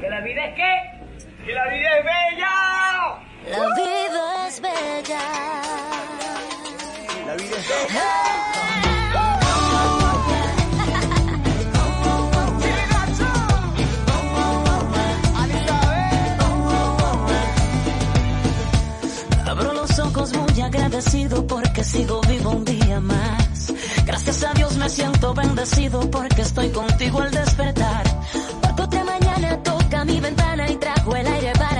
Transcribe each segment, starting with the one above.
¿Que la vida es qué? ¡Que la vida es bella! La vida es bella. La vida es bella. Abro los ojos muy agradecido porque sigo vivo un día más. Gracias a Dios me siento bendecido porque estoy contigo al despertar. Toca mi ventana y trajo el aire para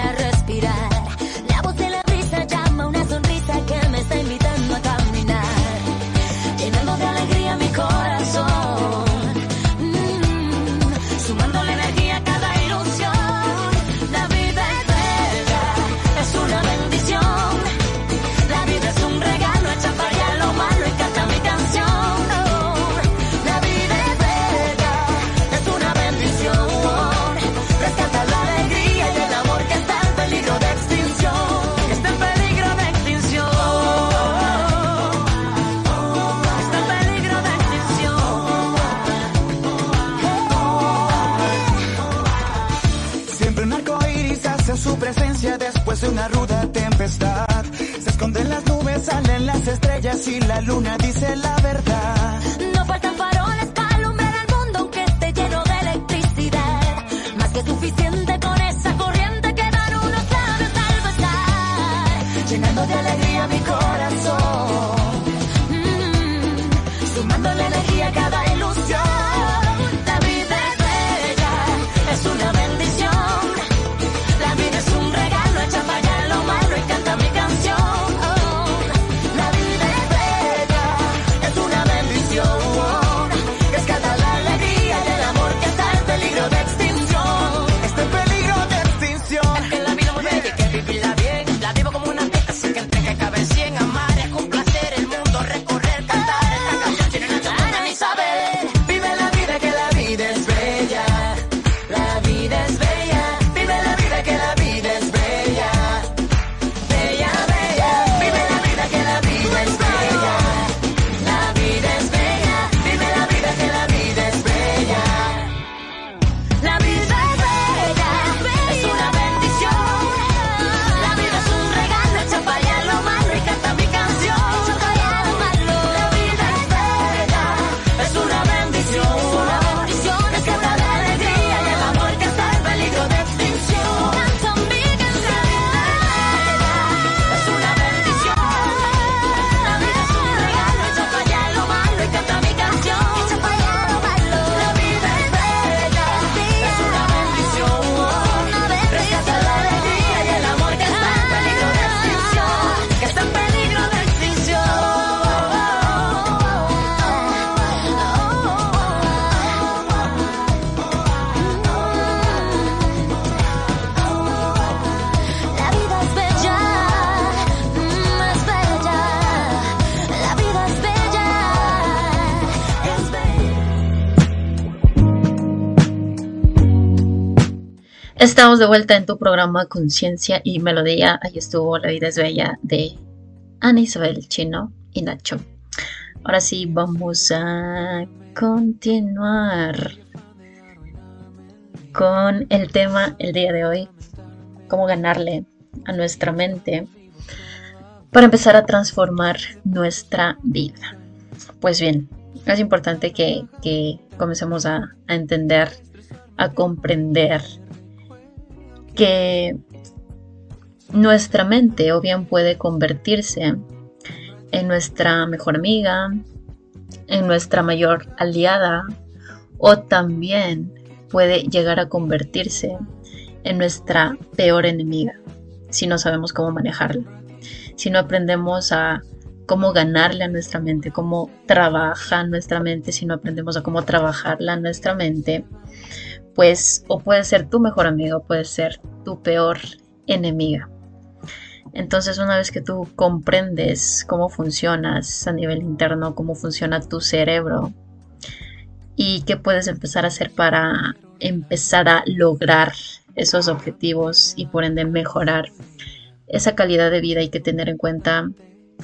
estrellas la luna dice la verdad. No faltan faroles para alumbrar el mundo aunque esté lleno de electricidad. Más que suficiente con esa corriente que dan unos labios al besar. Llenando de alegría mi corazón. Mm, sumándole energía Estamos de vuelta en tu programa Conciencia y Melodía. Ahí estuvo La vida es bella de Ana Isabel Chino y Nacho. Ahora sí, vamos a continuar con el tema el día de hoy. Cómo ganarle a nuestra mente para empezar a transformar nuestra vida. Pues bien, es importante que, que comencemos a, a entender, a comprender que nuestra mente o bien puede convertirse en nuestra mejor amiga, en nuestra mayor aliada o también puede llegar a convertirse en nuestra peor enemiga si no sabemos cómo manejarla, si no aprendemos a cómo ganarle a nuestra mente, cómo trabaja nuestra mente, si no aprendemos a cómo trabajarla nuestra mente, pues o puede ser tu mejor amiga o puede ser tu peor enemiga. Entonces una vez que tú comprendes cómo funcionas a nivel interno, cómo funciona tu cerebro y qué puedes empezar a hacer para empezar a lograr esos objetivos y por ende mejorar esa calidad de vida hay que tener en cuenta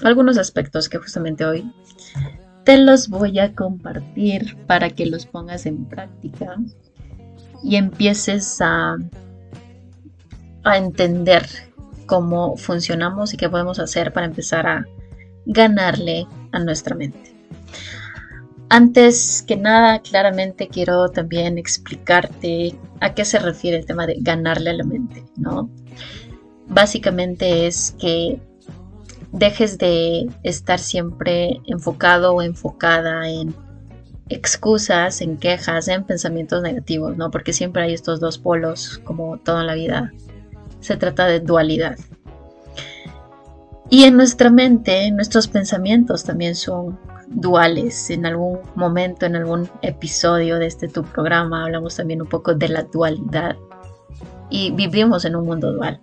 algunos aspectos que justamente hoy te los voy a compartir para que los pongas en práctica y empieces a a entender cómo funcionamos y qué podemos hacer para empezar a ganarle a nuestra mente. Antes que nada, claramente quiero también explicarte a qué se refiere el tema de ganarle a la mente, ¿no? Básicamente es que dejes de estar siempre enfocado o enfocada en excusas, en quejas, en pensamientos negativos, ¿no? Porque siempre hay estos dos polos, como todo en la vida. Se trata de dualidad. Y en nuestra mente, nuestros pensamientos también son duales. En algún momento, en algún episodio de este tu programa, hablamos también un poco de la dualidad. Y vivimos en un mundo dual.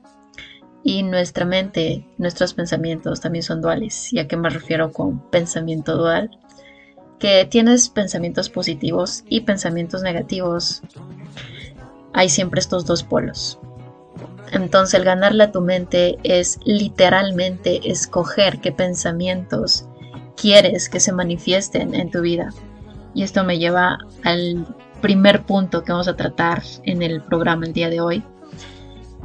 Y nuestra mente, nuestros pensamientos también son duales. ¿Y a qué me refiero con pensamiento dual? Que tienes pensamientos positivos y pensamientos negativos. Hay siempre estos dos polos. Entonces el ganarle a tu mente es literalmente escoger qué pensamientos quieres que se manifiesten en tu vida. Y esto me lleva al primer punto que vamos a tratar en el programa el día de hoy,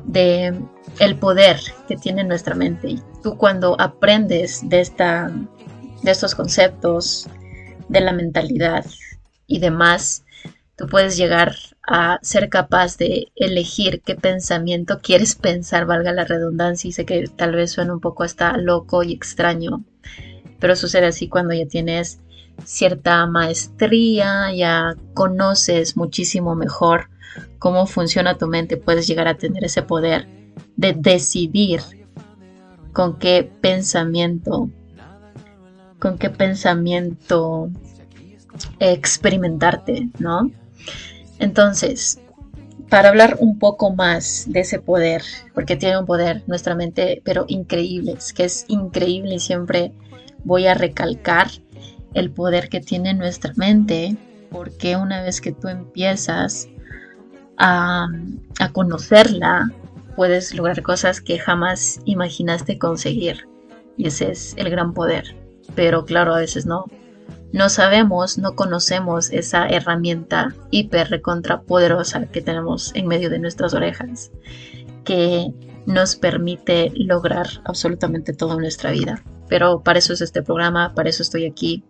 de el poder que tiene nuestra mente. Y tú cuando aprendes de, esta, de estos conceptos, de la mentalidad y demás, tú puedes llegar a ser capaz de elegir qué pensamiento quieres pensar, valga la redundancia, y sé que tal vez suena un poco hasta loco y extraño, pero sucede así cuando ya tienes cierta maestría, ya conoces muchísimo mejor cómo funciona tu mente, puedes llegar a tener ese poder de decidir con qué pensamiento, con qué pensamiento experimentarte, ¿no? Entonces, para hablar un poco más de ese poder, porque tiene un poder nuestra mente, pero increíble, es que es increíble y siempre voy a recalcar el poder que tiene nuestra mente, porque una vez que tú empiezas a, a conocerla, puedes lograr cosas que jamás imaginaste conseguir. Y ese es el gran poder. Pero claro, a veces no, no sabemos, no conocemos esa herramienta hiper poderosa que tenemos en medio de nuestras orejas, que nos permite lograr absolutamente todo en nuestra vida. Pero para eso es este programa, para eso estoy aquí,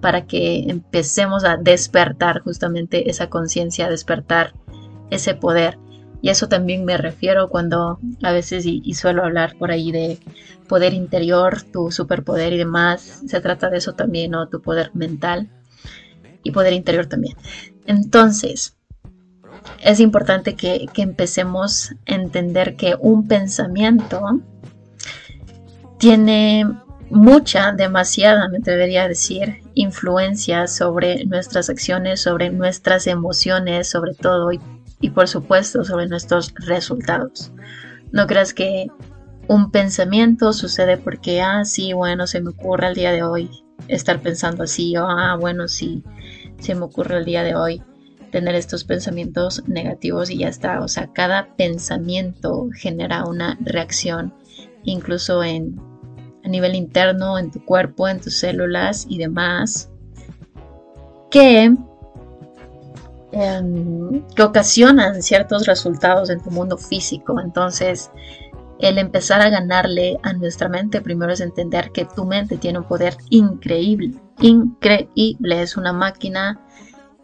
para que empecemos a despertar justamente esa conciencia, despertar ese poder y eso también me refiero cuando a veces y, suelo hablar por ahí de poder interior, tu superpoder y demás. Se trata de eso también, ¿no? Tu poder mental y poder interior también. Entonces, es importante que, que empecemos a entender que un pensamiento tiene mucha, demasiada, me atrevería a decir, influencia sobre nuestras acciones, sobre nuestras emociones, sobre todo, y y por supuesto sobre nuestros resultados. No creas que un pensamiento sucede porque, ah, sí, bueno, se me ocurre el día de hoy estar pensando así, o ah, bueno, sí, se me ocurre el día de hoy tener estos pensamientos negativos y ya está. O sea, cada pensamiento genera una reacción, incluso en, a nivel interno, en tu cuerpo, en tus células y demás, que Que ocasionan ciertos resultados en tu mundo físico. Entonces, el empezar a ganarle a nuestra mente primero es entender que tu mente tiene un poder increíble, increíble, es una máquina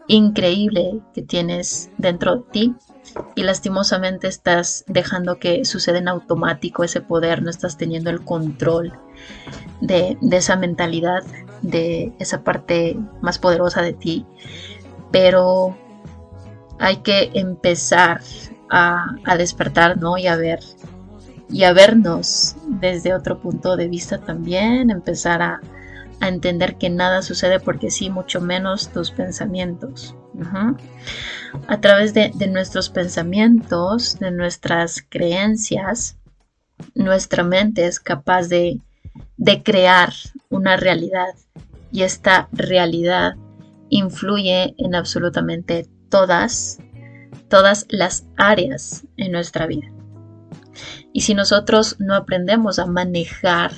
increíble que tienes dentro de ti y lastimosamente estás dejando que suceda en automático ese poder, no estás teniendo el control de, de esa mentalidad, de esa parte más poderosa de ti. Pero hay que empezar a, despertar, ¿no? Y a ver, y a vernos desde otro punto de vista también, empezar a, entender que nada sucede porque sí, mucho menos tus pensamientos. A través de, nuestros pensamientos, de nuestras creencias, nuestra mente es capaz de, de crear una realidad y esta realidad influye en absolutamente todas, todas las áreas en nuestra vida. Y si nosotros no aprendemos a manejar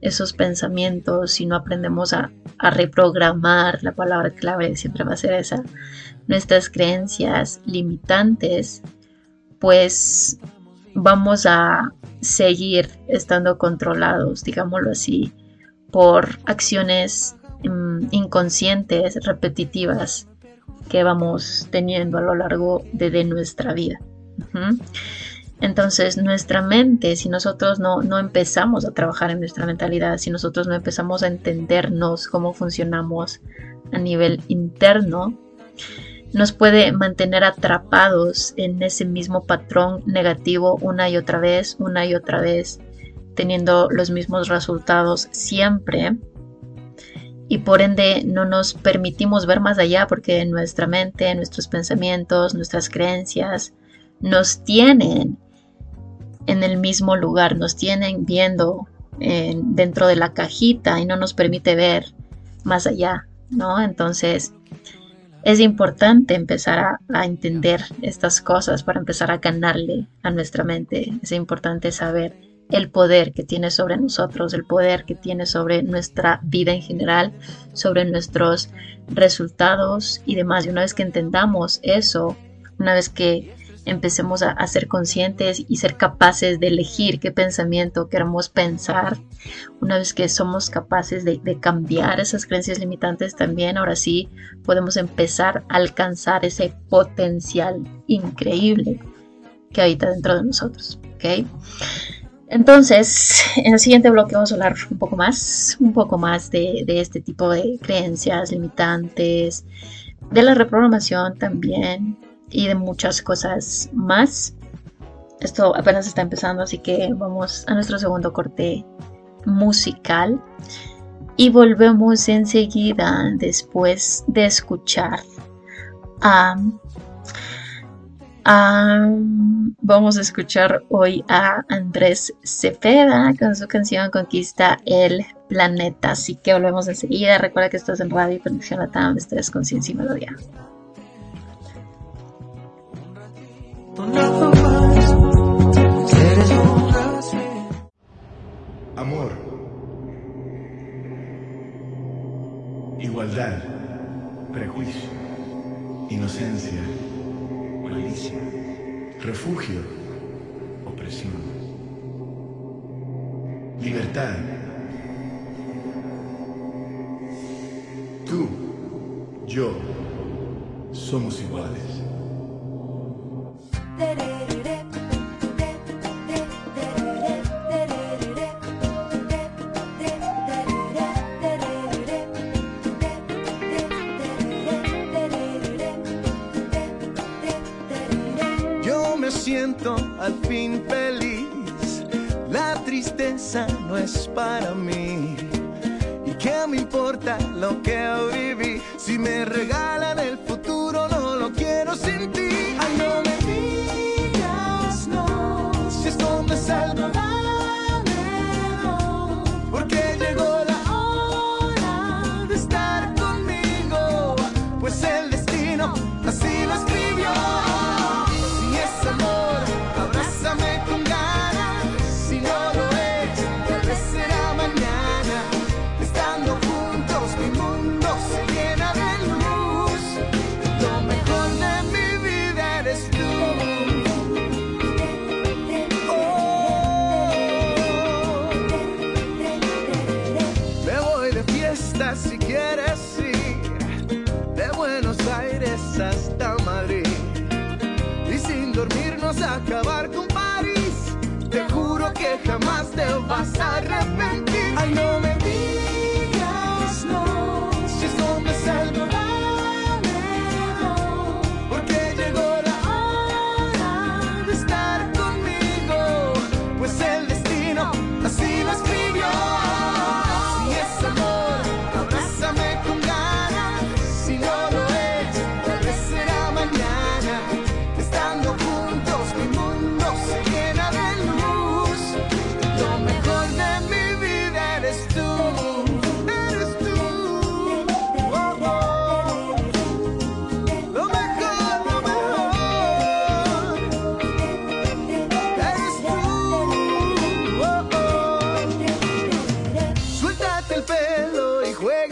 esos pensamientos, si no aprendemos a, reprogramar, la palabra clave siempre va a ser esa, nuestras creencias limitantes, pues vamos a seguir estando controlados, digámoslo así, por acciones mm, inconscientes, repetitivas que vamos teniendo a lo largo de, nuestra vida. Entonces, nuestra mente, si nosotros no, no, empezamos a trabajar en nuestra mentalidad, si nosotros no empezamos a entendernos cómo funcionamos a nivel interno, nos puede mantener atrapados en ese mismo patrón negativo una y otra vez, una y otra vez, teniendo los mismos resultados siempre. Y por ende no nos permitimos ver más allá porque nuestra mente, nuestros pensamientos, nuestras creencias nos tienen en el mismo lugar, nos tienen viendo dentro de la cajita y no nos permite ver más allá, ¿no? Entonces, es importante empezar a, entender estas cosas para empezar a ganarle a nuestra mente. Es importante saber el poder que tiene sobre nosotros, el poder que tiene sobre nuestra vida en general, sobre nuestros resultados y demás. Y una vez que entendamos eso, una vez que empecemos a, ser conscientes y ser capaces de elegir qué pensamiento queremos pensar. Una vez que somos capaces de, cambiar esas creencias limitantes también, ahora sí podemos empezar a alcanzar ese potencial increíble que habita dentro de nosotros. ¿ok? Entonces, en el siguiente bloque vamos a hablar un poco más, un poco más de, este tipo de creencias limitantes, de la reprogramación también, y de muchas cosas más. Esto apenas está empezando, así que vamos a nuestro segundo corte musical y volvemos enseguida después de escuchar a... vamos a escuchar hoy a Andrés Cepeda con su canción Conquista el Planeta. Así que volvemos enseguida. Recuerda que estás en Radio y Conexión Latam, estás Conciencia y Melodía. Amor. Igualdad. Prejuicio. Inocencia. Malicia. Refugio. Opresión. Libertad. Tú, yo, somos iguales. spy. Jamás te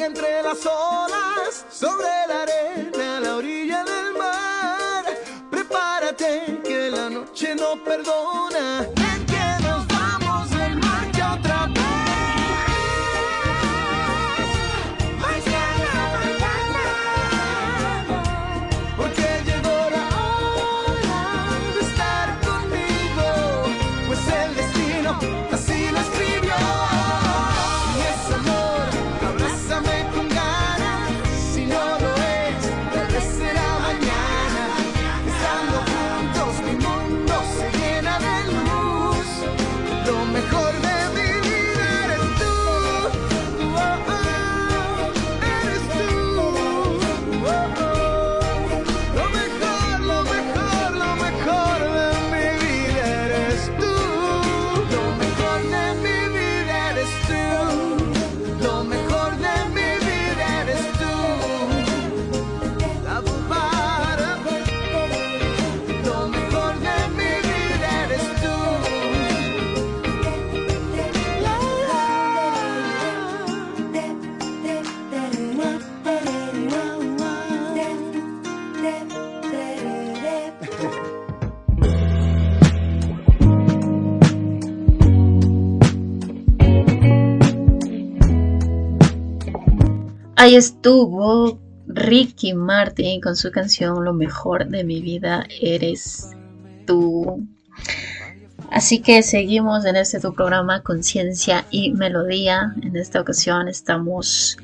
entre las olas sobre la Estuvo Ricky Martin con su canción Lo mejor de mi vida eres tú. Así que seguimos en este tu programa Conciencia y Melodía. En esta ocasión estamos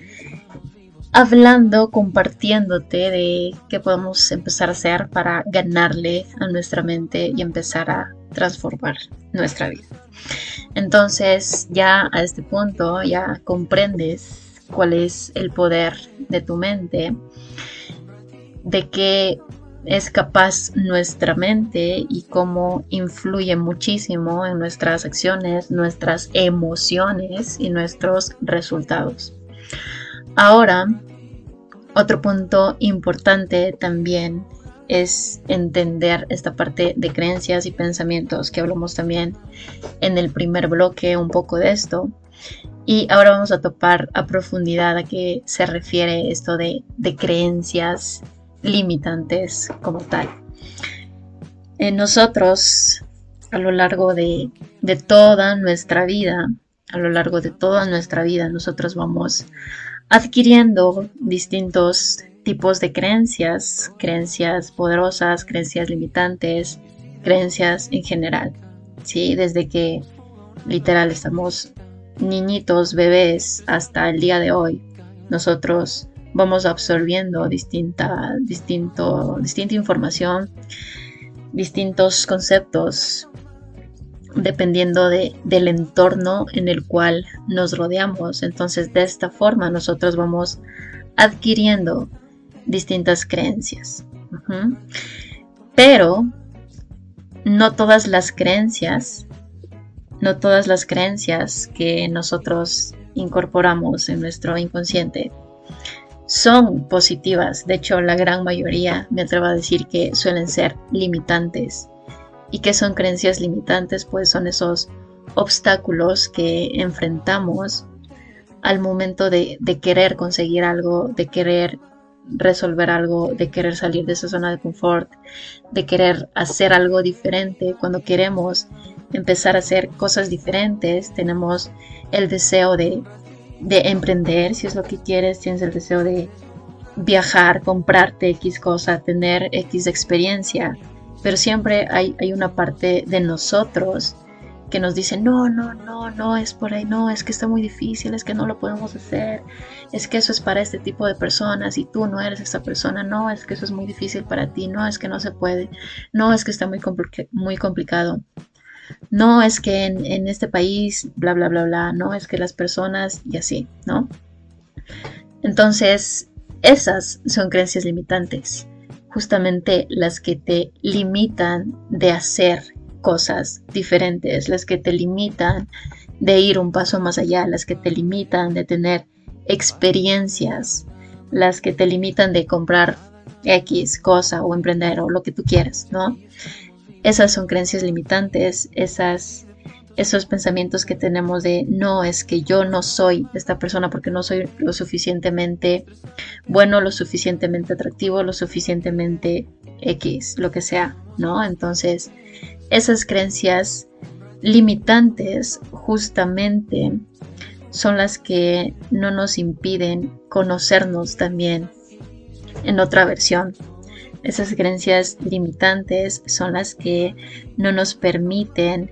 hablando, compartiéndote de qué podemos empezar a hacer para ganarle a nuestra mente y empezar a transformar nuestra vida. Entonces ya a este punto ya comprendes cuál es el poder de tu mente, de qué es capaz nuestra mente y cómo influye muchísimo en nuestras acciones, nuestras emociones y nuestros resultados. Ahora, otro punto importante también es entender esta parte de creencias y pensamientos que hablamos también en el primer bloque un poco de esto. Y ahora vamos a topar a profundidad a qué se refiere esto de, de creencias limitantes como tal. En nosotros, a lo largo de, de toda nuestra vida, a lo largo de toda nuestra vida, nosotros vamos adquiriendo distintos tipos de creencias, creencias poderosas, creencias limitantes, creencias en general. ¿sí? Desde que literal estamos niñitos, bebés, hasta el día de hoy, nosotros vamos absorbiendo distinta, distinto, distinta información, distintos conceptos, dependiendo de, del entorno en el cual nos rodeamos. Entonces, de esta forma, nosotros vamos adquiriendo distintas creencias. Pero no todas las creencias, no todas las creencias que nosotros incorporamos en nuestro inconsciente son positivas. De hecho, la gran mayoría me atrevo a decir que suelen ser limitantes. ¿Y qué son creencias limitantes? Pues son esos obstáculos que enfrentamos al momento de, de querer conseguir algo, de querer resolver algo, de querer salir de esa zona de confort, de querer hacer algo diferente. Cuando queremos empezar a hacer cosas diferentes, tenemos el deseo de, de emprender, si es lo que quieres, tienes el deseo de viajar, comprarte X cosa, tener X experiencia, pero siempre hay, hay una parte de nosotros que nos dice, no, no, no, no es por ahí, no, es que está muy difícil, es que no lo podemos hacer, es que eso es para este tipo de personas y tú no eres esa persona, no, es que eso es muy difícil para ti, no, es que no se puede, no, es que está muy, muy complicado, no, es que en, este país, bla, bla, bla, bla, no, es que las personas y así, ¿no? Entonces, esas son creencias limitantes, justamente las que te limitan de hacer cosas diferentes, las que te limitan de ir un paso más allá, las que te limitan de tener experiencias, las que te limitan de comprar X cosa o emprender o lo que tú quieras, ¿no? Esas son creencias limitantes, esas esos pensamientos que tenemos de no, es que yo no soy esta persona porque no soy lo suficientemente bueno, lo suficientemente atractivo, lo suficientemente X, lo que sea, ¿no? Entonces, esas creencias limitantes justamente son las que no nos impiden conocernos también en otra versión. Esas creencias limitantes son las que no nos permiten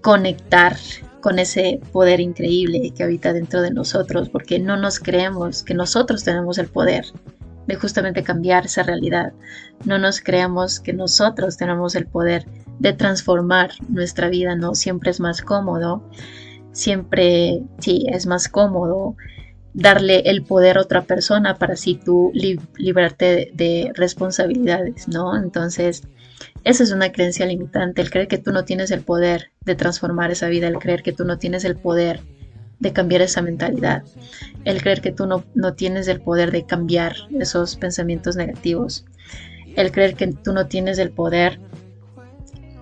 conectar con ese poder increíble que habita dentro de nosotros, porque no nos creemos que nosotros tenemos el poder de justamente cambiar esa realidad. No nos creemos que nosotros tenemos el poder de transformar nuestra vida, ¿no? Siempre es más cómodo, siempre, sí, es más cómodo darle el poder a otra persona para así tú librarte de responsabilidades, ¿no? Entonces, esa es una creencia limitante, el creer que tú no tienes el poder de transformar esa vida, el creer que tú no tienes el poder de cambiar esa mentalidad, el creer que tú no, no tienes el poder de cambiar esos pensamientos negativos, el creer que tú no tienes el poder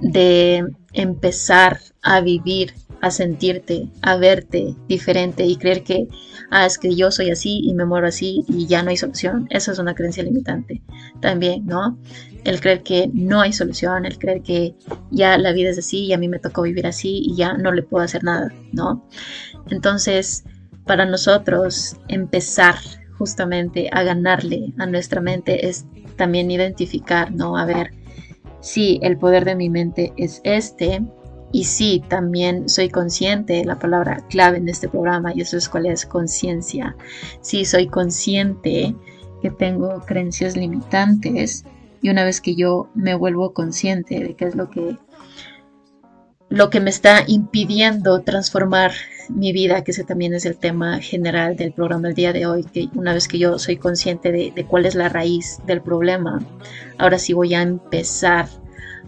de empezar a vivir, a sentirte, a verte diferente y creer que, ah, es que yo soy así y me muero así y ya no hay solución. Esa es una creencia limitante también, ¿no? El creer que no hay solución, el creer que ya la vida es así y a mí me tocó vivir así y ya no le puedo hacer nada, ¿no? Entonces, para nosotros empezar justamente a ganarle a nuestra mente es también identificar, ¿no? A ver, si el poder de mi mente es este, y sí, también soy consciente, la palabra clave en este programa, y eso es cuál es conciencia. Sí, soy consciente que tengo creencias limitantes y una vez que yo me vuelvo consciente de qué es lo que lo que me está impidiendo transformar mi vida, que ese también es el tema general del programa del día de hoy, que una vez que yo soy consciente de, de cuál es la raíz del problema, ahora sí voy a empezar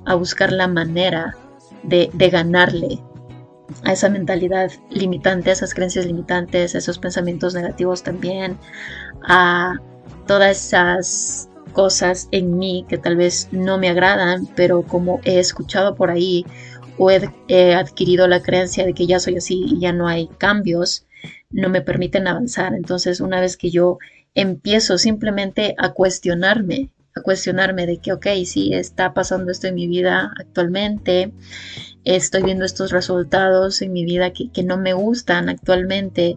a buscar la manera de, de ganarle a esa mentalidad limitante, a esas creencias limitantes, a esos pensamientos negativos también, a todas esas cosas en mí que tal vez no me agradan, pero como he escuchado por ahí o he, adquirido la creencia de que ya soy así y ya no hay cambios, no me permiten avanzar. Entonces, una vez que yo empiezo simplemente a cuestionarme, cuestionarme de que, ok, sí, está pasando esto en mi vida actualmente, estoy viendo estos resultados en mi vida que, no me gustan actualmente,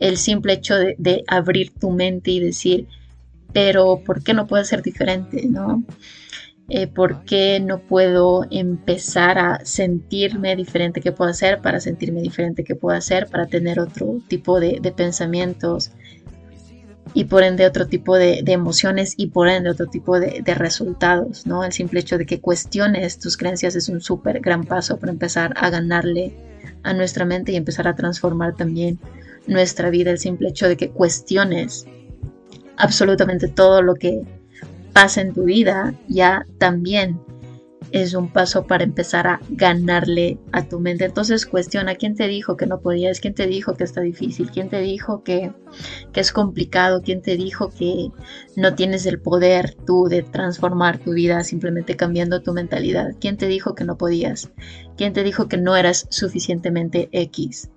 el simple hecho de, de, abrir tu mente y decir, pero ¿por qué no puede ser diferente? ¿no? Eh, ¿Por qué no puedo empezar a sentirme diferente que puedo hacer para sentirme diferente que puedo hacer para tener otro tipo de, pensamientos y por ende otro tipo de, emociones y por ende otro tipo de, resultados, ¿no? El simple hecho de que cuestiones tus creencias es un súper gran paso para empezar a ganarle a nuestra mente y empezar a transformar también nuestra vida. El simple hecho de que cuestiones absolutamente todo lo que pasa en tu vida, ya también es un paso para empezar a ganarle a tu mente. Entonces cuestiona quién te dijo que no podías, quién te dijo que está difícil, quién te dijo que, que, es complicado, quién te dijo que no tienes el poder tú de transformar tu vida simplemente cambiando tu mentalidad, quién te dijo que no podías, quién te dijo que no eras suficientemente X.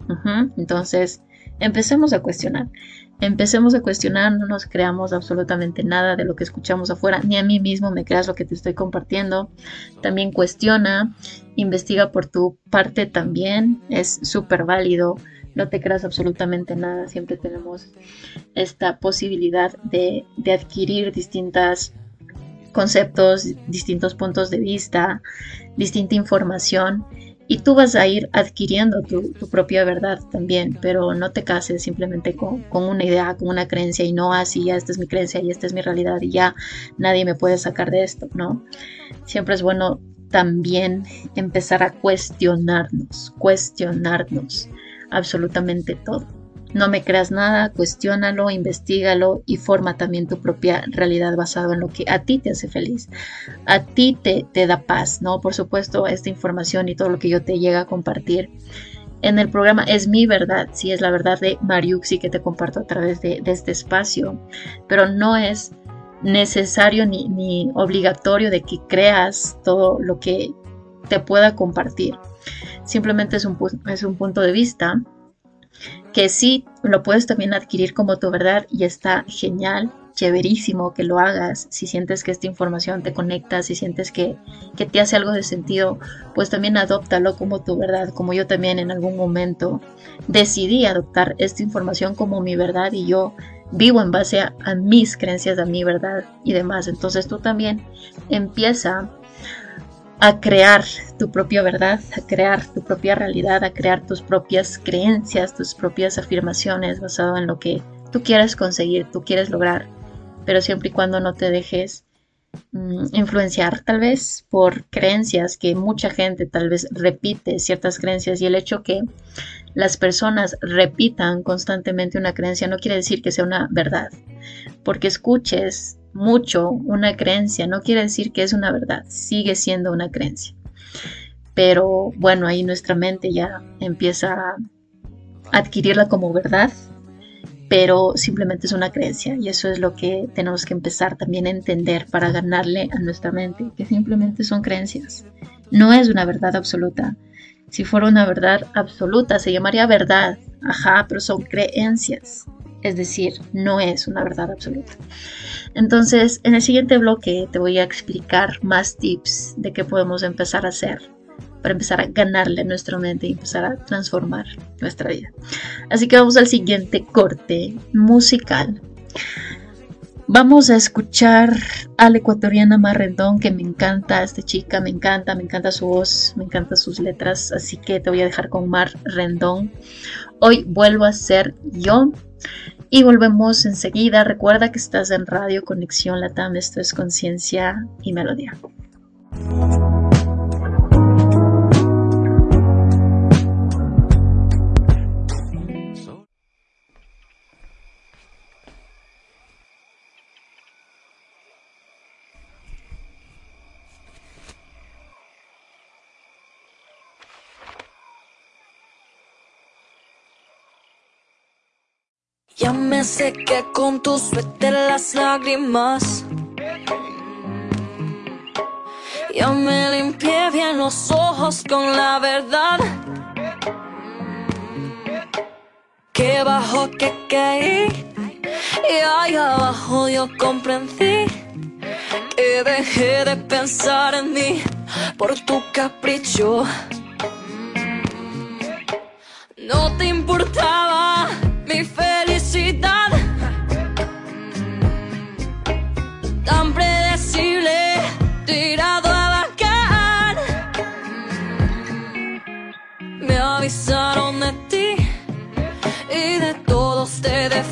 Entonces empecemos a cuestionar. Empecemos a cuestionar, no nos creamos absolutamente nada de lo que escuchamos afuera, ni a mí mismo me creas lo que te estoy compartiendo. También cuestiona, investiga por tu parte también, es súper válido. No te creas absolutamente nada, siempre tenemos esta posibilidad de, de adquirir distintos conceptos, distintos puntos de vista, distinta información y tú vas a ir adquiriendo tu, propia verdad también, pero no te cases simplemente con, una idea, con una creencia y no así, ya esta es mi creencia y esta es mi realidad y ya nadie me puede sacar de esto, ¿no? Siempre es bueno también empezar a cuestionarnos, cuestionarnos absolutamente todo. No me creas nada, cuestiónalo, investigalo y forma también tu propia realidad basado en lo que a ti te hace feliz, a ti te, da paz, ¿no? Por supuesto, esta información y todo lo que yo te llega a compartir en el programa es mi verdad, sí es la verdad de Mariuxi que te comparto a través de, este espacio, pero no es necesario ni, ni obligatorio de que creas todo lo que te pueda compartir simplemente es un, es un punto de vista que sí lo puedes también adquirir como tu verdad y está genial, chéverísimo que lo hagas. Si sientes que esta información te conecta, si sientes que, que te hace algo de sentido, pues también adóptalo como tu verdad, como yo también en algún momento decidí adoptar esta información como mi verdad y yo vivo en base a, a mis creencias, a mi verdad y demás. Entonces tú también empieza a crear tu propia verdad, a crear tu propia realidad, a crear tus propias creencias, tus propias afirmaciones basado en lo que tú quieres conseguir, tú quieres lograr, pero siempre y cuando no te dejes mm, influenciar tal vez por creencias que mucha gente tal vez repite ciertas creencias y el hecho que las personas repitan constantemente una creencia no quiere decir que sea una verdad, porque escuches mucho una creencia no quiere decir que es una verdad, sigue siendo una creencia. Pero bueno, ahí nuestra mente ya empieza a adquirirla como verdad, pero simplemente es una creencia y eso es lo que tenemos que empezar también a entender para ganarle a nuestra mente, que simplemente son creencias. No es una verdad absoluta. Si fuera una verdad absoluta se llamaría verdad, ajá, pero son creencias. Es decir, no es una verdad absoluta. Entonces, en el siguiente bloque te voy a explicar más tips de qué podemos empezar a hacer para empezar a ganarle a nuestra mente y empezar a transformar nuestra vida. Así que vamos al siguiente corte musical. Vamos a escuchar a la ecuatoriana Mar Rendón, que me encanta esta chica, me encanta, me encanta su voz, me encantan sus letras, así que te voy a dejar con Mar Rendón. Hoy vuelvo a ser yo y volvemos enseguida. Recuerda que estás en Radio Conexión Latam, esto es conciencia y melodía. Ya me sequé con tu suéter las lágrimas. Ya me limpié bien los ojos con la verdad. Que bajo que caí. Y ahí abajo yo comprendí que dejé de pensar en mí por tu capricho. No te importaba mi felicidad. Todos te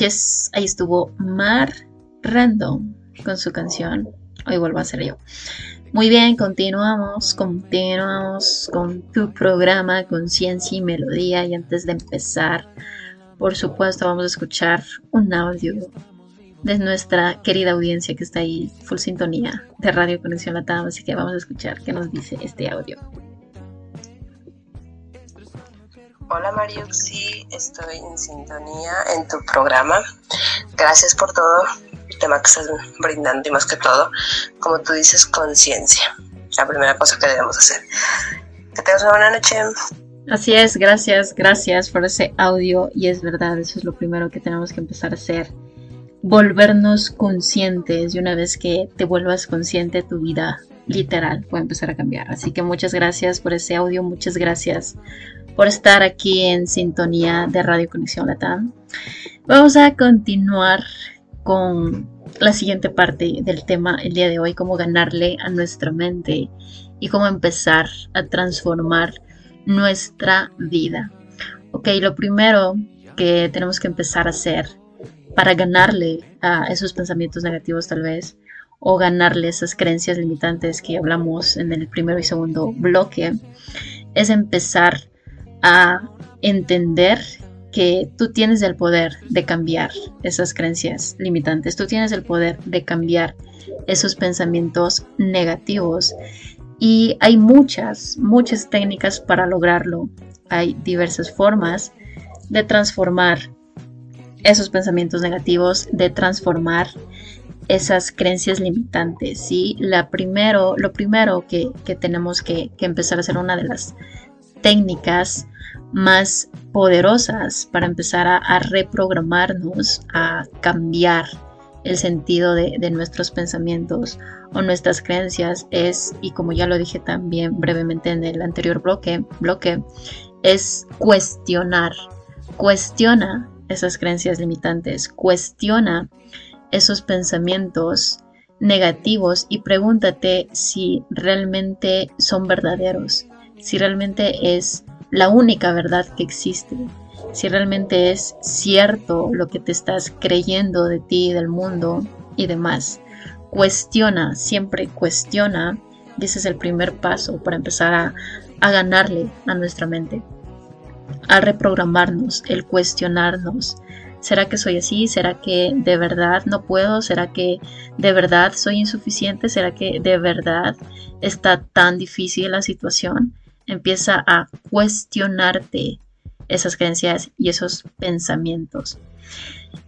Es, ahí estuvo Mar Random con su canción Hoy vuelvo a ser yo. Muy bien, continuamos, continuamos con tu programa Conciencia y Melodía y antes de empezar, por supuesto vamos a escuchar un audio de nuestra querida audiencia que está ahí, full sintonía de Radio Conexión Latam, así que vamos a escuchar qué nos dice este audio. Hola Mariuxi, estoy en sintonía en tu programa. Gracias por todo el tema que estás brindando y más que todo, como tú dices, conciencia. La primera cosa que debemos hacer. Que tengas una buena noche. Así es, gracias, gracias por ese audio y es verdad, eso es lo primero que tenemos que empezar a hacer. Volvernos conscientes y una vez que te vuelvas consciente tu vida literal puede empezar a cambiar. Así que muchas gracias por ese audio, muchas gracias por estar aquí en sintonía de Radio Conexión Latam. Vamos a continuar con la siguiente parte del tema el día de hoy, cómo ganarle a nuestra mente y cómo empezar a transformar nuestra vida. Ok, lo primero que tenemos que empezar a hacer para ganarle a esos pensamientos negativos tal vez o ganarle esas creencias limitantes que hablamos en el primero y segundo bloque es empezar a entender que tú tienes el poder de cambiar esas creencias limitantes, tú tienes el poder de cambiar esos pensamientos negativos y hay muchas, muchas técnicas para lograrlo. Hay diversas formas de transformar esos pensamientos negativos, de transformar esas creencias limitantes. ¿sí? La primero, lo primero que, tenemos que, que empezar a hacer una de las técnicas más poderosas para empezar a, reprogramarnos, a cambiar el sentido de, nuestros pensamientos o nuestras creencias es, y como ya lo dije también brevemente en el anterior bloque, bloque es cuestionar. Cuestiona esas creencias limitantes, cuestiona esos pensamientos negativos y pregúntate si realmente son verdaderos, si realmente es la única verdad que existe, si realmente es cierto lo que te estás creyendo de ti, del mundo y demás. Cuestiona, siempre cuestiona, y ese es el primer paso para empezar a, a ganarle a nuestra mente, a reprogramarnos, el cuestionarnos. ¿Será que soy así? ¿Será que de verdad no puedo? ¿Será que de verdad soy insuficiente? ¿Será que de verdad está tan difícil la situación? Empieza a cuestionarte esas creencias y esos pensamientos.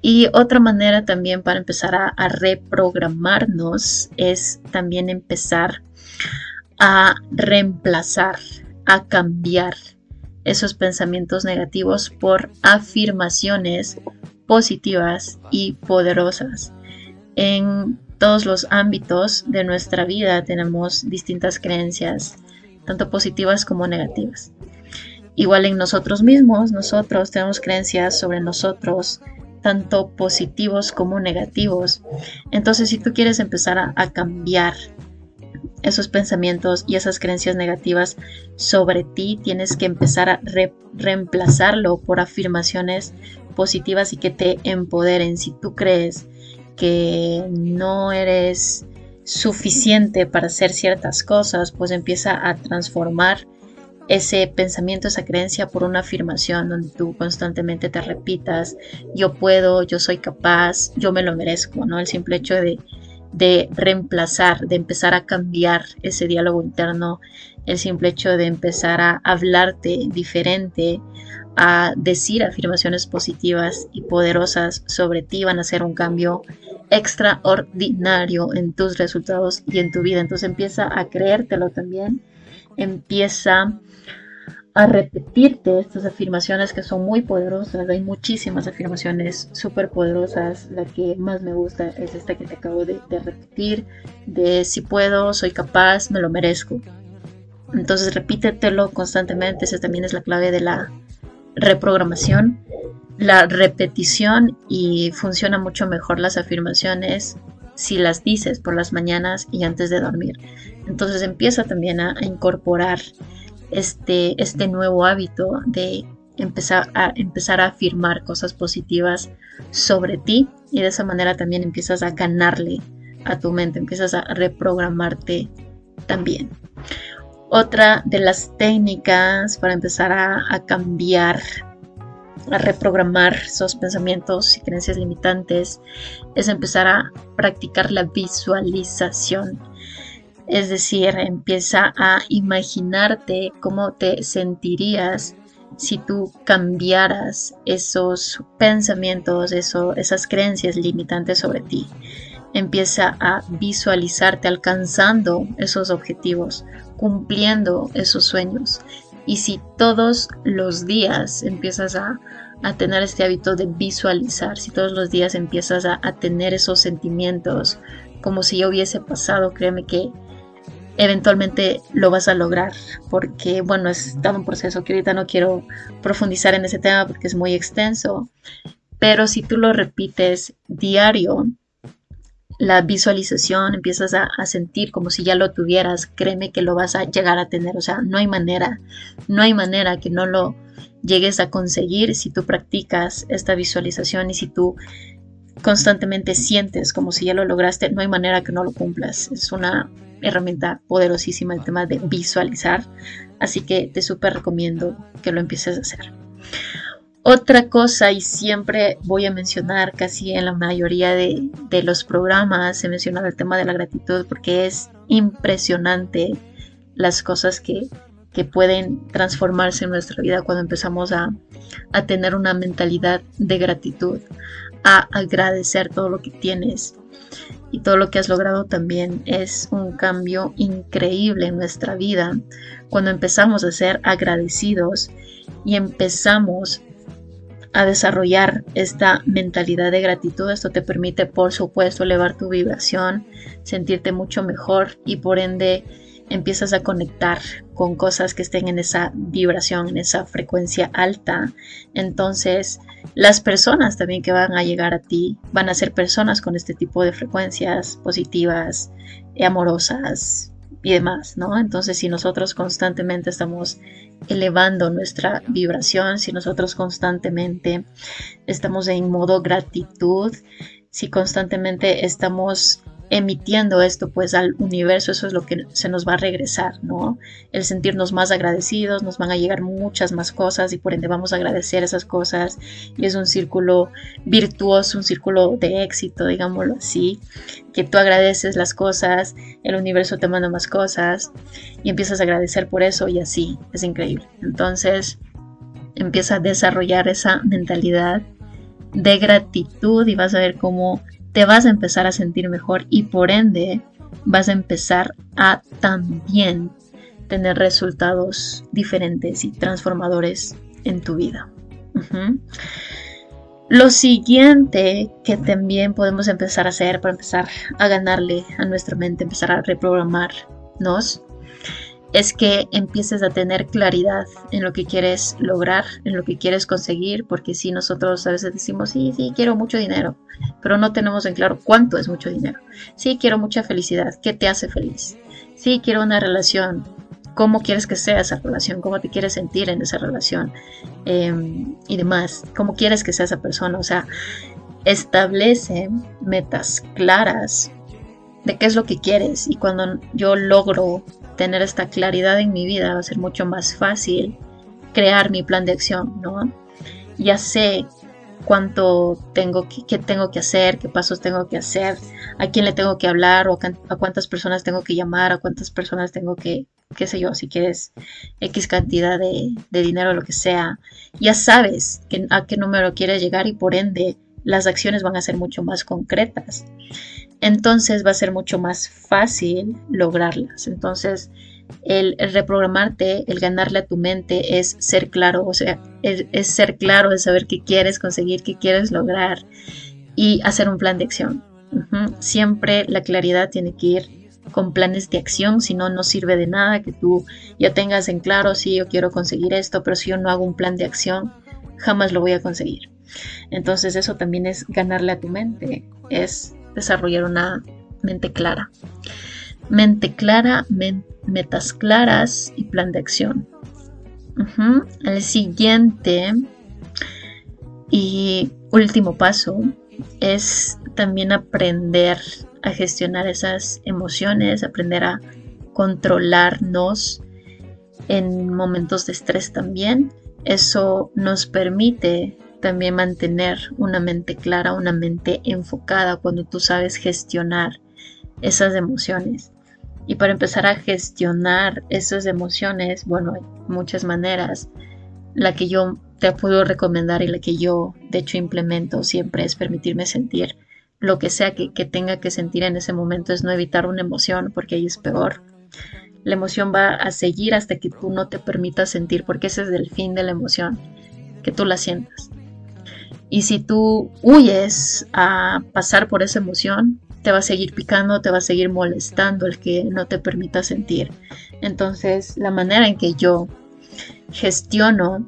Y otra manera también para empezar a, reprogramarnos es también empezar a reemplazar, a cambiar esos pensamientos negativos por afirmaciones positivas y poderosas. En todos los ámbitos de nuestra vida tenemos distintas creencias tanto positivas como negativas. Igual en nosotros mismos, nosotros tenemos creencias sobre nosotros, tanto positivos como negativos. Entonces, si tú quieres empezar a, cambiar esos pensamientos y esas creencias negativas sobre ti, tienes que empezar a reemplazarlo por afirmaciones positivas y que te empoderen. Si tú crees que no eres suficiente para hacer ciertas cosas, pues empieza a transformar ese pensamiento, esa creencia por una afirmación donde tú constantemente te repitas, yo puedo, yo soy capaz, yo me lo merezco, ¿no? El simple hecho de, de reemplazar, de empezar a cambiar ese diálogo interno, el simple hecho de empezar a hablarte diferente, a decir afirmaciones positivas y poderosas sobre ti, van a hacer un cambio extraordinario en tus resultados y en tu vida. Entonces empieza a creértelo también, empieza a repetirte estas afirmaciones que son muy poderosas. Hay muchísimas afirmaciones súper poderosas. La que más me gusta es esta que te acabo de, repetir, de si puedo, soy capaz, me lo merezco. Entonces repítetelo constantemente. Esa también es la clave de la reprogramación la repetición y funciona mucho mejor las afirmaciones si las dices por las mañanas y antes de dormir. Entonces empieza también a, incorporar este, este nuevo hábito de empezar a, empezar a afirmar cosas positivas sobre ti y de esa manera también empiezas a ganarle a tu mente, empiezas a reprogramarte también. Otra de las técnicas para empezar a, cambiar a reprogramar esos pensamientos y creencias limitantes es empezar a practicar la visualización. Es decir, empieza a imaginarte cómo te sentirías si tú cambiaras esos pensamientos, eso, esas creencias limitantes sobre ti. Empieza a visualizarte alcanzando esos objetivos, cumpliendo esos sueños. Y si todos los días empiezas a, tener este hábito de visualizar, si todos los días empiezas a, a tener esos sentimientos como si ya hubiese pasado, créeme que eventualmente lo vas a lograr, porque bueno, es todo un proceso que ahorita no quiero profundizar en ese tema porque es muy extenso, pero si tú lo repites diario, la visualización, empiezas a, sentir como si ya lo tuvieras, créeme que lo vas a llegar a tener. O sea, no hay manera, no hay manera que no lo llegues a conseguir si tú practicas esta visualización y si tú constantemente sientes como si ya lo lograste, no hay manera que no lo cumplas. Es una herramienta poderosísima el tema de visualizar, así que te súper recomiendo que lo empieces a hacer. Otra cosa, y siempre voy a mencionar casi en la mayoría de, los programas, he mencionado el tema de la gratitud porque es impresionante las cosas que, pueden transformarse en nuestra vida cuando empezamos a, a tener una mentalidad de gratitud, a agradecer todo lo que tienes. Y todo lo que has logrado también es un cambio increíble en nuestra vida. Cuando empezamos a ser agradecidos y empezamos a desarrollar esta mentalidad de gratitud. Esto te permite, por supuesto, elevar tu vibración, sentirte mucho mejor y por ende empiezas a conectar con cosas que estén en esa vibración, en esa frecuencia alta. Entonces, las personas también que van a llegar a ti van a ser personas con este tipo de frecuencias positivas, amorosas, y demás, ¿no? Entonces, si nosotros constantemente estamos elevando nuestra vibración, si nosotros constantemente estamos en modo gratitud, si constantemente estamos emitiendo esto pues al universo, eso es lo que se nos va a regresar, ¿no? El sentirnos más agradecidos, nos van a llegar muchas más cosas y por ende vamos a agradecer esas cosas y es un círculo virtuoso, un círculo de éxito, digámoslo así, que tú agradeces las cosas, el universo te manda más cosas y empiezas a agradecer por eso y así, es increíble. Entonces, empieza a desarrollar esa mentalidad de gratitud y vas a ver cómo te vas a empezar a sentir mejor y por ende vas a empezar a también tener resultados diferentes y transformadores en tu vida. Lo siguiente que también podemos empezar a hacer para empezar a ganarle a nuestra mente, empezar a reprogramarnos, es que empieces a tener claridad en lo que quieres lograr, en lo que quieres conseguir, porque si nosotros a veces decimos, sí, sí, quiero mucho dinero, pero no tenemos en claro cuánto es mucho dinero. Sí, quiero mucha felicidad, ¿qué te hace feliz? Sí, quiero una relación, ¿cómo quieres que sea esa relación? ¿Cómo te quieres sentir en esa relación? Em, y demás, ¿cómo quieres que sea esa persona? O sea, establece metas claras de qué es lo que quieres y cuando yo logro tener esta claridad en mi vida va a ser mucho más fácil crear mi plan de acción, ¿no? Ya sé cuánto tengo que, tengo que hacer, qué pasos tengo que hacer, a quién le tengo que hablar o a, cuántas personas tengo que llamar, a cuántas personas tengo que, qué sé yo, si quieres X cantidad de, de dinero lo que sea. Ya sabes a qué número quieres llegar y por ende las acciones van a ser mucho más concretas entonces va a ser mucho más fácil lograrlas. Entonces, el, reprogramarte, el ganarle a tu mente es ser claro, o sea, es, ser claro de saber qué quieres conseguir, qué quieres lograr y hacer un plan de acción. Siempre la claridad tiene que ir con planes de acción, si no, no sirve de nada que tú ya tengas en claro, si yo quiero conseguir esto, pero si yo no hago un plan de acción, jamás lo voy a conseguir. Entonces eso también es ganarle a tu mente, es desarrollar una mente clara. Mente clara, metas claras y plan de acción. El siguiente y último paso es también aprender a gestionar esas emociones, aprender a controlarnos en momentos de estrés también. Eso nos permite también mantener una mente clara, una mente enfocada cuando tú sabes gestionar esas emociones. Y para empezar a gestionar esas emociones, bueno, hay muchas maneras. La que yo te puedo recomendar y la que yo de hecho implemento siempre es permitirme sentir lo que sea que, que tenga que sentir en ese momento, es no evitar una emoción porque ahí es peor. La emoción va a seguir hasta que tú no te permitas sentir, porque ese es el fin de la emoción, que tú la sientas. Y si tú huyes a pasar por esa emoción, te va a seguir picando, te va a seguir molestando el que no te permita sentir. Entonces, la manera en que yo gestiono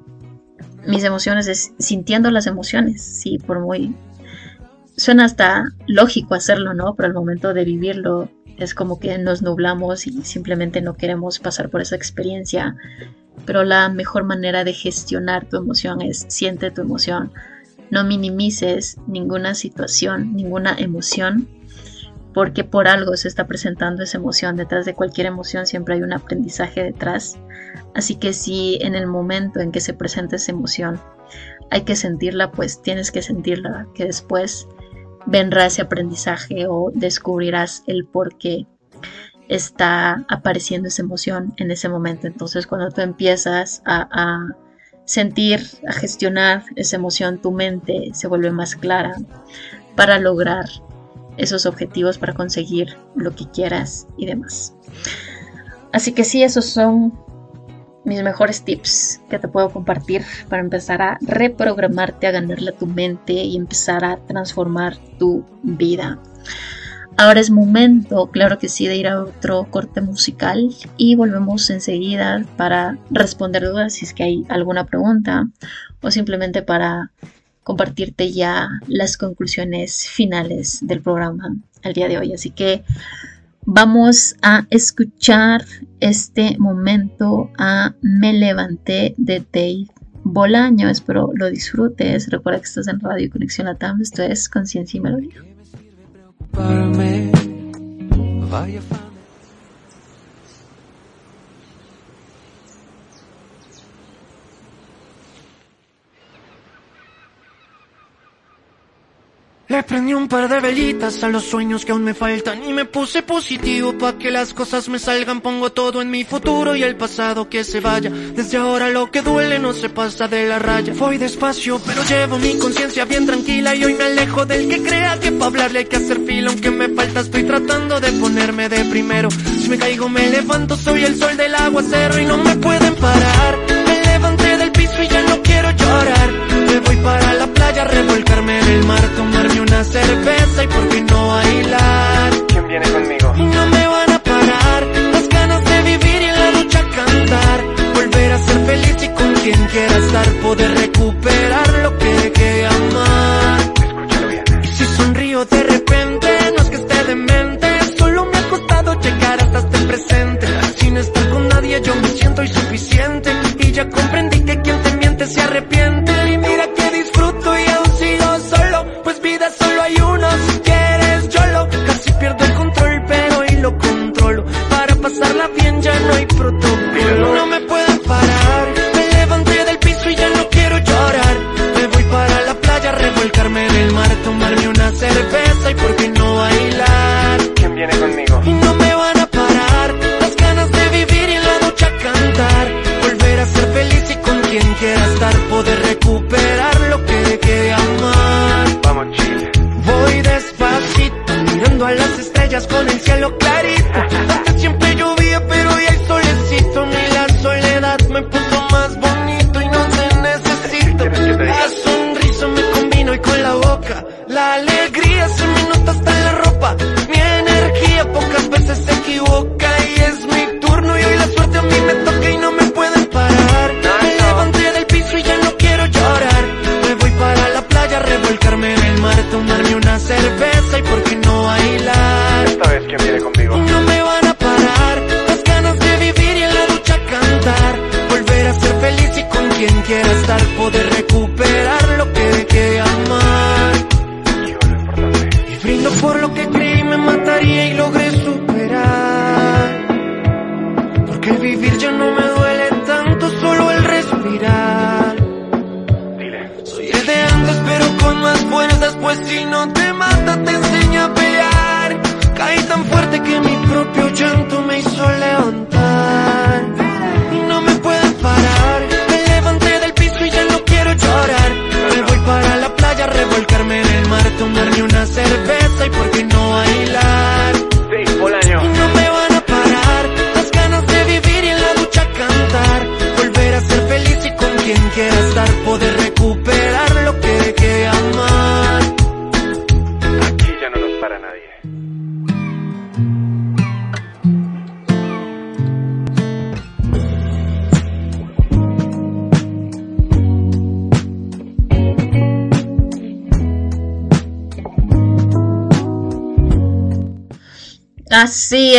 mis emociones es sintiendo las emociones, sí, por muy... Suena hasta lógico hacerlo, ¿no? Pero al momento de vivirlo es como que nos nublamos y simplemente no queremos pasar por esa experiencia. Pero la mejor manera de gestionar tu emoción es siente tu emoción. No minimices ninguna situación, ninguna emoción, porque por algo se está presentando esa emoción. Detrás de cualquier emoción siempre hay un aprendizaje detrás. Así que si en el momento en que se presenta esa emoción hay que sentirla, pues tienes que sentirla, que después vendrá ese aprendizaje o descubrirás el por qué está apareciendo esa emoción en ese momento. Entonces cuando tú empiezas a, a sentir, a gestionar esa emoción, tu mente se vuelve más clara para lograr esos objetivos, para conseguir lo que quieras y demás. Así que sí, esos son mis mejores tips que te puedo compartir para empezar a reprogramarte, a ganarle a tu mente y empezar a transformar tu vida. Ahora es momento, claro que sí, de ir a otro corte musical y volvemos enseguida para responder dudas si es que hay alguna pregunta o simplemente para compartirte ya las conclusiones finales del programa al día de hoy. Así que vamos a escuchar este momento a Me Levanté de Dave Bolaño. Espero lo disfrutes. Recuerda que estás en Radio Conexión Latam. Esto es Conciencia y Melodía. para mí. Vaya fan. Le prendí un par de velitas a los sueños que aún me faltan y me puse positivo pa' que las cosas me salgan. Pongo todo en mi futuro y el pasado que se vaya. Desde ahora lo que duele no se pasa de la raya. Voy despacio, pero llevo mi conciencia bien tranquila y hoy me alejo del que crea que pa' hablarle hay que hacer fila. Aunque me falta, estoy tratando de ponerme de primero. Si me caigo, me levanto, soy el sol del aguacero y no me pueden parar. Me levanté del piso y ya no quiero llorar. Me voy para la playa, revolcarme en el mar, tomarme una cerveza y por qué no bailar. ¿Quién viene conmigo? No me van a parar las ganas de vivir y en la ducha cantar. Volver a ser feliz y con quien quiera estar, poder recuperar lo que dejé de amar. Escúchalo bien. Si sonrío de repente, no es que esté demente, solo me ha costado llegar hasta este presente. Sin estar con nadie yo me siento insuficiente y ya comprendí que quien te miente se arrepiente.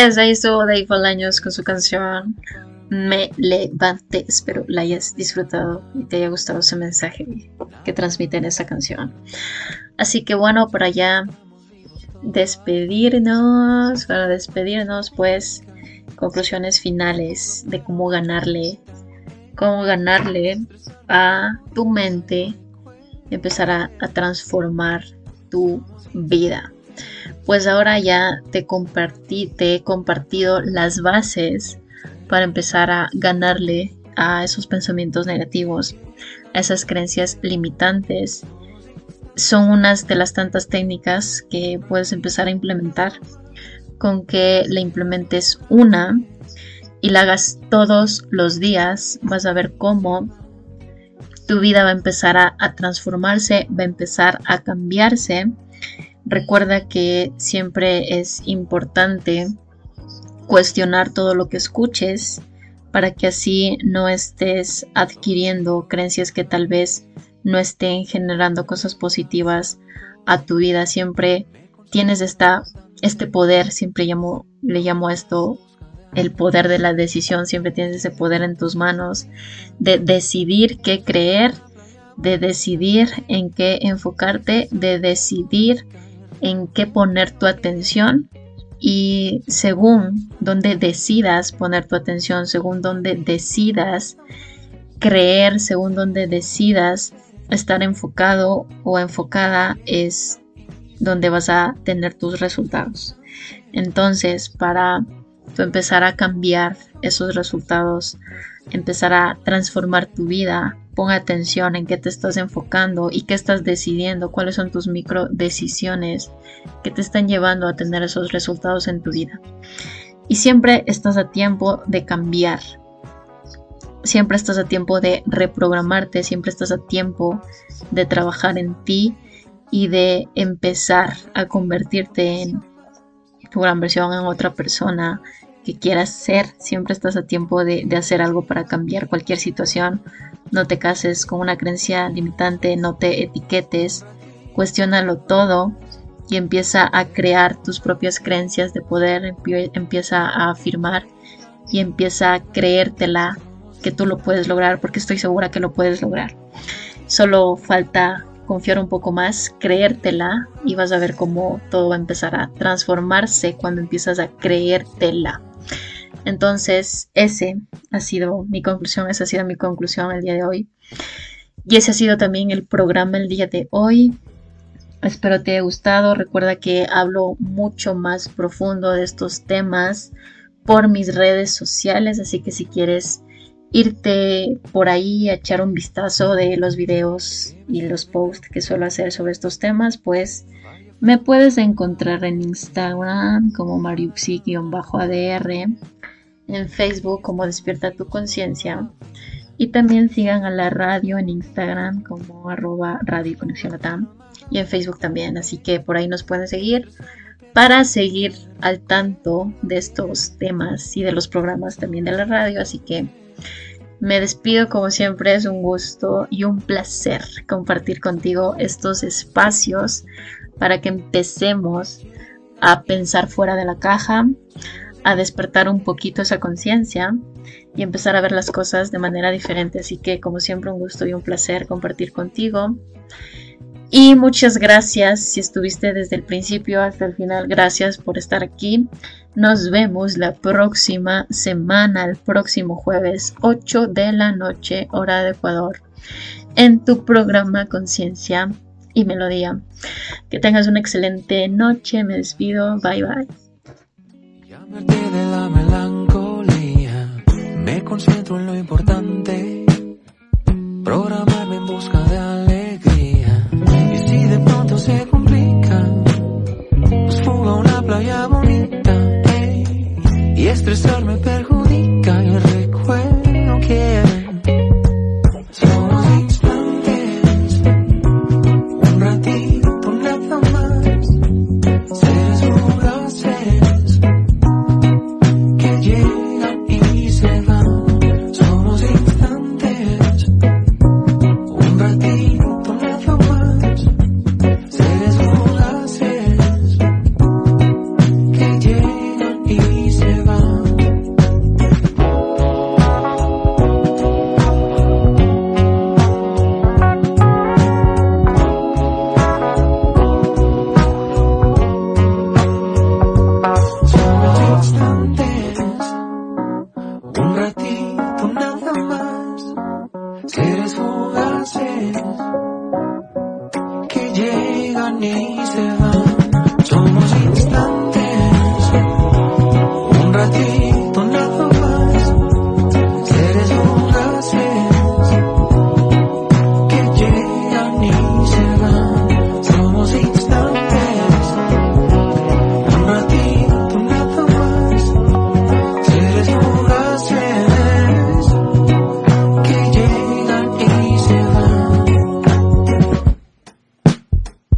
Así es, ahí estuvo Dave Bolaños con su canción Me Levanté. Espero la hayas disfrutado y te haya gustado ese mensaje que transmite en esa canción. Así que bueno, para ya despedirnos, para despedirnos, pues conclusiones finales de cómo ganarle, cómo ganarle a tu mente, empezar a transformar tu vida pues ahora ya te compartí, te he compartido las bases para empezar a ganarle a esos pensamientos negativos, a esas creencias limitantes. Son unas de las tantas técnicas que puedes empezar a implementar. Con que la implementes una y la hagas todos los días, vas a ver cómo tu vida va a empezar a, a transformarse, va a empezar a cambiarse Recuerda que siempre es importante cuestionar todo lo que escuches para que así no estés adquiriendo creencias que tal vez no estén generando cosas positivas a tu vida. Siempre tienes esta, este poder, siempre llamo, le llamo esto el poder de la decisión, siempre tienes ese poder en tus manos de decidir qué creer, de decidir en qué enfocarte, de decidir en qué poner tu atención y según donde decidas poner tu atención, según donde decidas creer, según donde decidas estar enfocado o enfocada es donde vas a tener tus resultados. Entonces, para tú empezar a cambiar esos resultados, empezar a transformar tu vida, Pon atención en qué te estás enfocando y qué estás decidiendo, cuáles son tus micro decisiones que te están llevando a tener esos resultados en tu vida. Y siempre estás a tiempo de cambiar. Siempre estás a tiempo de reprogramarte, siempre estás a tiempo de trabajar en ti y de empezar a convertirte en tu gran versión, en otra persona, que quieras ser, siempre estás a tiempo de, de, hacer algo para cambiar cualquier situación. No te cases con una creencia limitante, no te etiquetes, cuestiónalo todo y empieza a crear tus propias creencias de poder, empieza a afirmar y empieza a creértela que tú lo puedes lograr porque estoy segura que lo puedes lograr. Solo falta confiar un poco más, creértela y vas a ver cómo todo va a empezar a transformarse cuando empiezas a creértela. Entonces, ese ha sido mi conclusión, esa ha sido mi conclusión el día de hoy. Y ese ha sido también el programa el día de hoy. Espero te haya gustado. Recuerda que hablo mucho más profundo de estos temas por mis redes sociales, así que si quieres irte por ahí a echar un vistazo de los videos y los posts que suelo hacer sobre estos temas, pues me puedes encontrar en Instagram como mariuxi-adr, en Facebook como Despierta tu Conciencia y también sigan a la radio en Instagram como arroba Radio Conexión y en Facebook también, así que por ahí nos pueden seguir para seguir al tanto de estos temas y de los programas también de la radio, así que me despido como siempre, es un gusto y un placer compartir contigo estos espacios para que empecemos a pensar fuera de la caja, a despertar un poquito esa conciencia y empezar a ver las cosas de manera diferente. Así que como siempre un gusto y un placer compartir contigo. Y muchas gracias si estuviste desde el principio hasta el final. Gracias por estar aquí. Nos vemos la próxima semana, el próximo jueves, 8 de la noche, hora de Ecuador, en tu programa Conciencia y Melodía. Que tengas una excelente noche. Me despido. Bye bye.